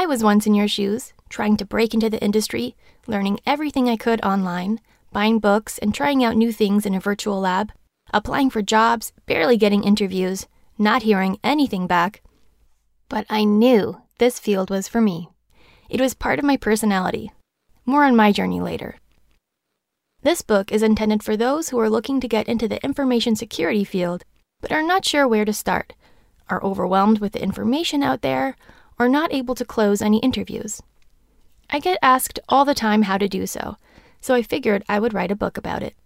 I was once in your shoes, trying to break into the industry, learning everything I could online, buying books and trying out new things in a virtual lab, applying for jobs, barely getting interviews, not hearing anything back. But I knew this field was for me. It was part of my personality. More on my journey later. This book is intended for those who are looking to get into the information security field but are not sure where to start, are overwhelmed with the information out there, or not able to close any interviews. I get asked all the time how to do so, so I figured I would write a book about it.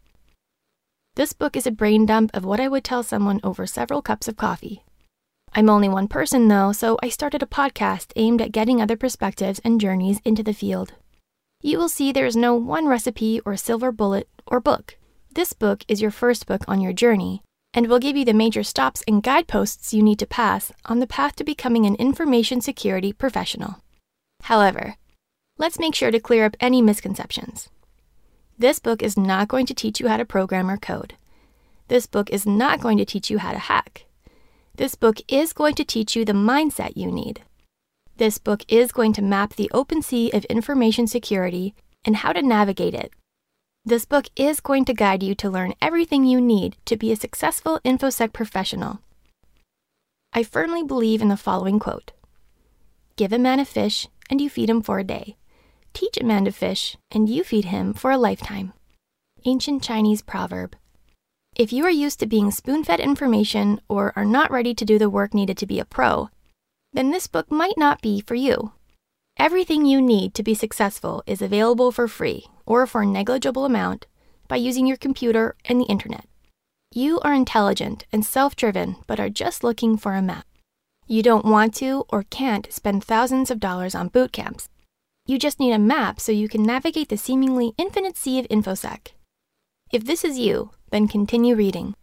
This book is a brain dump of what I would tell someone over several cups of coffee. I'm only one person though, so I started a podcast aimed at getting other perspectives and journeys into the field. You will see there is no one recipe or silver bullet or book. This book is your first book on your journey and will give you the major stops and guideposts you need to pass on the path to becoming an information security professional. However, let's make sure to clear up any misconceptions. This book is not going to teach you how to program or code. This book is not going to teach you how to hack. This book is going to teach you the mindset you need. This book is going to map the open sea of information security and how to navigate it. This book is going to guide you to learn everything you need to be a successful InfoSec professional. I firmly believe in the following quote Give a man a fish, and you feed him for a day. Teach a man to fish, and you feed him for a lifetime. Ancient Chinese proverb. If you are used to being spoon fed information or are not ready to do the work needed to be a pro, then this book might not be for you. Everything you need to be successful is available for free or for a negligible amount by using your computer and the internet. You are intelligent and self driven, but are just looking for a map. You don't want to or can't spend thousands of dollars on boot camps. You just need a map so you can navigate the seemingly infinite sea of InfoSec. If this is you, then continue reading.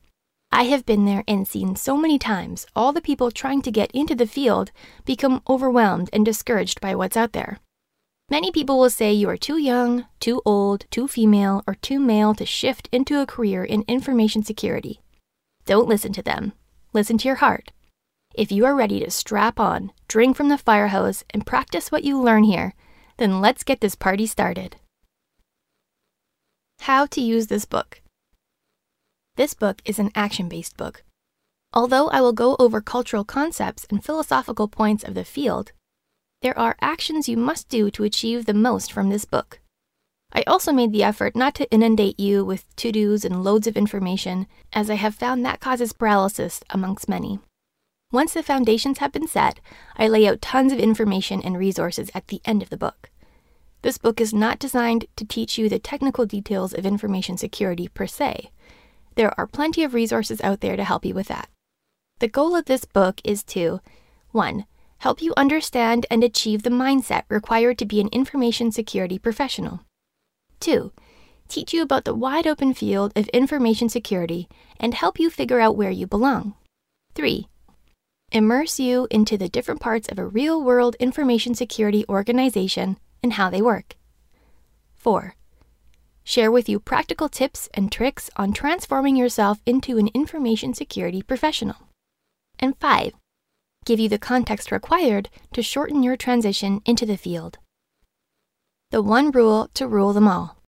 I have been there and seen so many times all the people trying to get into the field become overwhelmed and discouraged by what's out there. Many people will say you are too young, too old, too female, or too male to shift into a career in information security. Don't listen to them. Listen to your heart. If you are ready to strap on, drink from the fire hose, and practice what you learn here, then let's get this party started. How to use this book. This book is an action based book. Although I will go over cultural concepts and philosophical points of the field, there are actions you must do to achieve the most from this book. I also made the effort not to inundate you with to dos and loads of information, as I have found that causes paralysis amongst many. Once the foundations have been set, I lay out tons of information and resources at the end of the book. This book is not designed to teach you the technical details of information security per se. There are plenty of resources out there to help you with that. The goal of this book is to 1. Help you understand and achieve the mindset required to be an information security professional. 2. Teach you about the wide open field of information security and help you figure out where you belong. 3 immerse you into the different parts of a real world information security organization and how they work. 4. Share with you practical tips and tricks on transforming yourself into an information security professional. And 5. Give you the context required to shorten your transition into the field. The one rule to rule them all.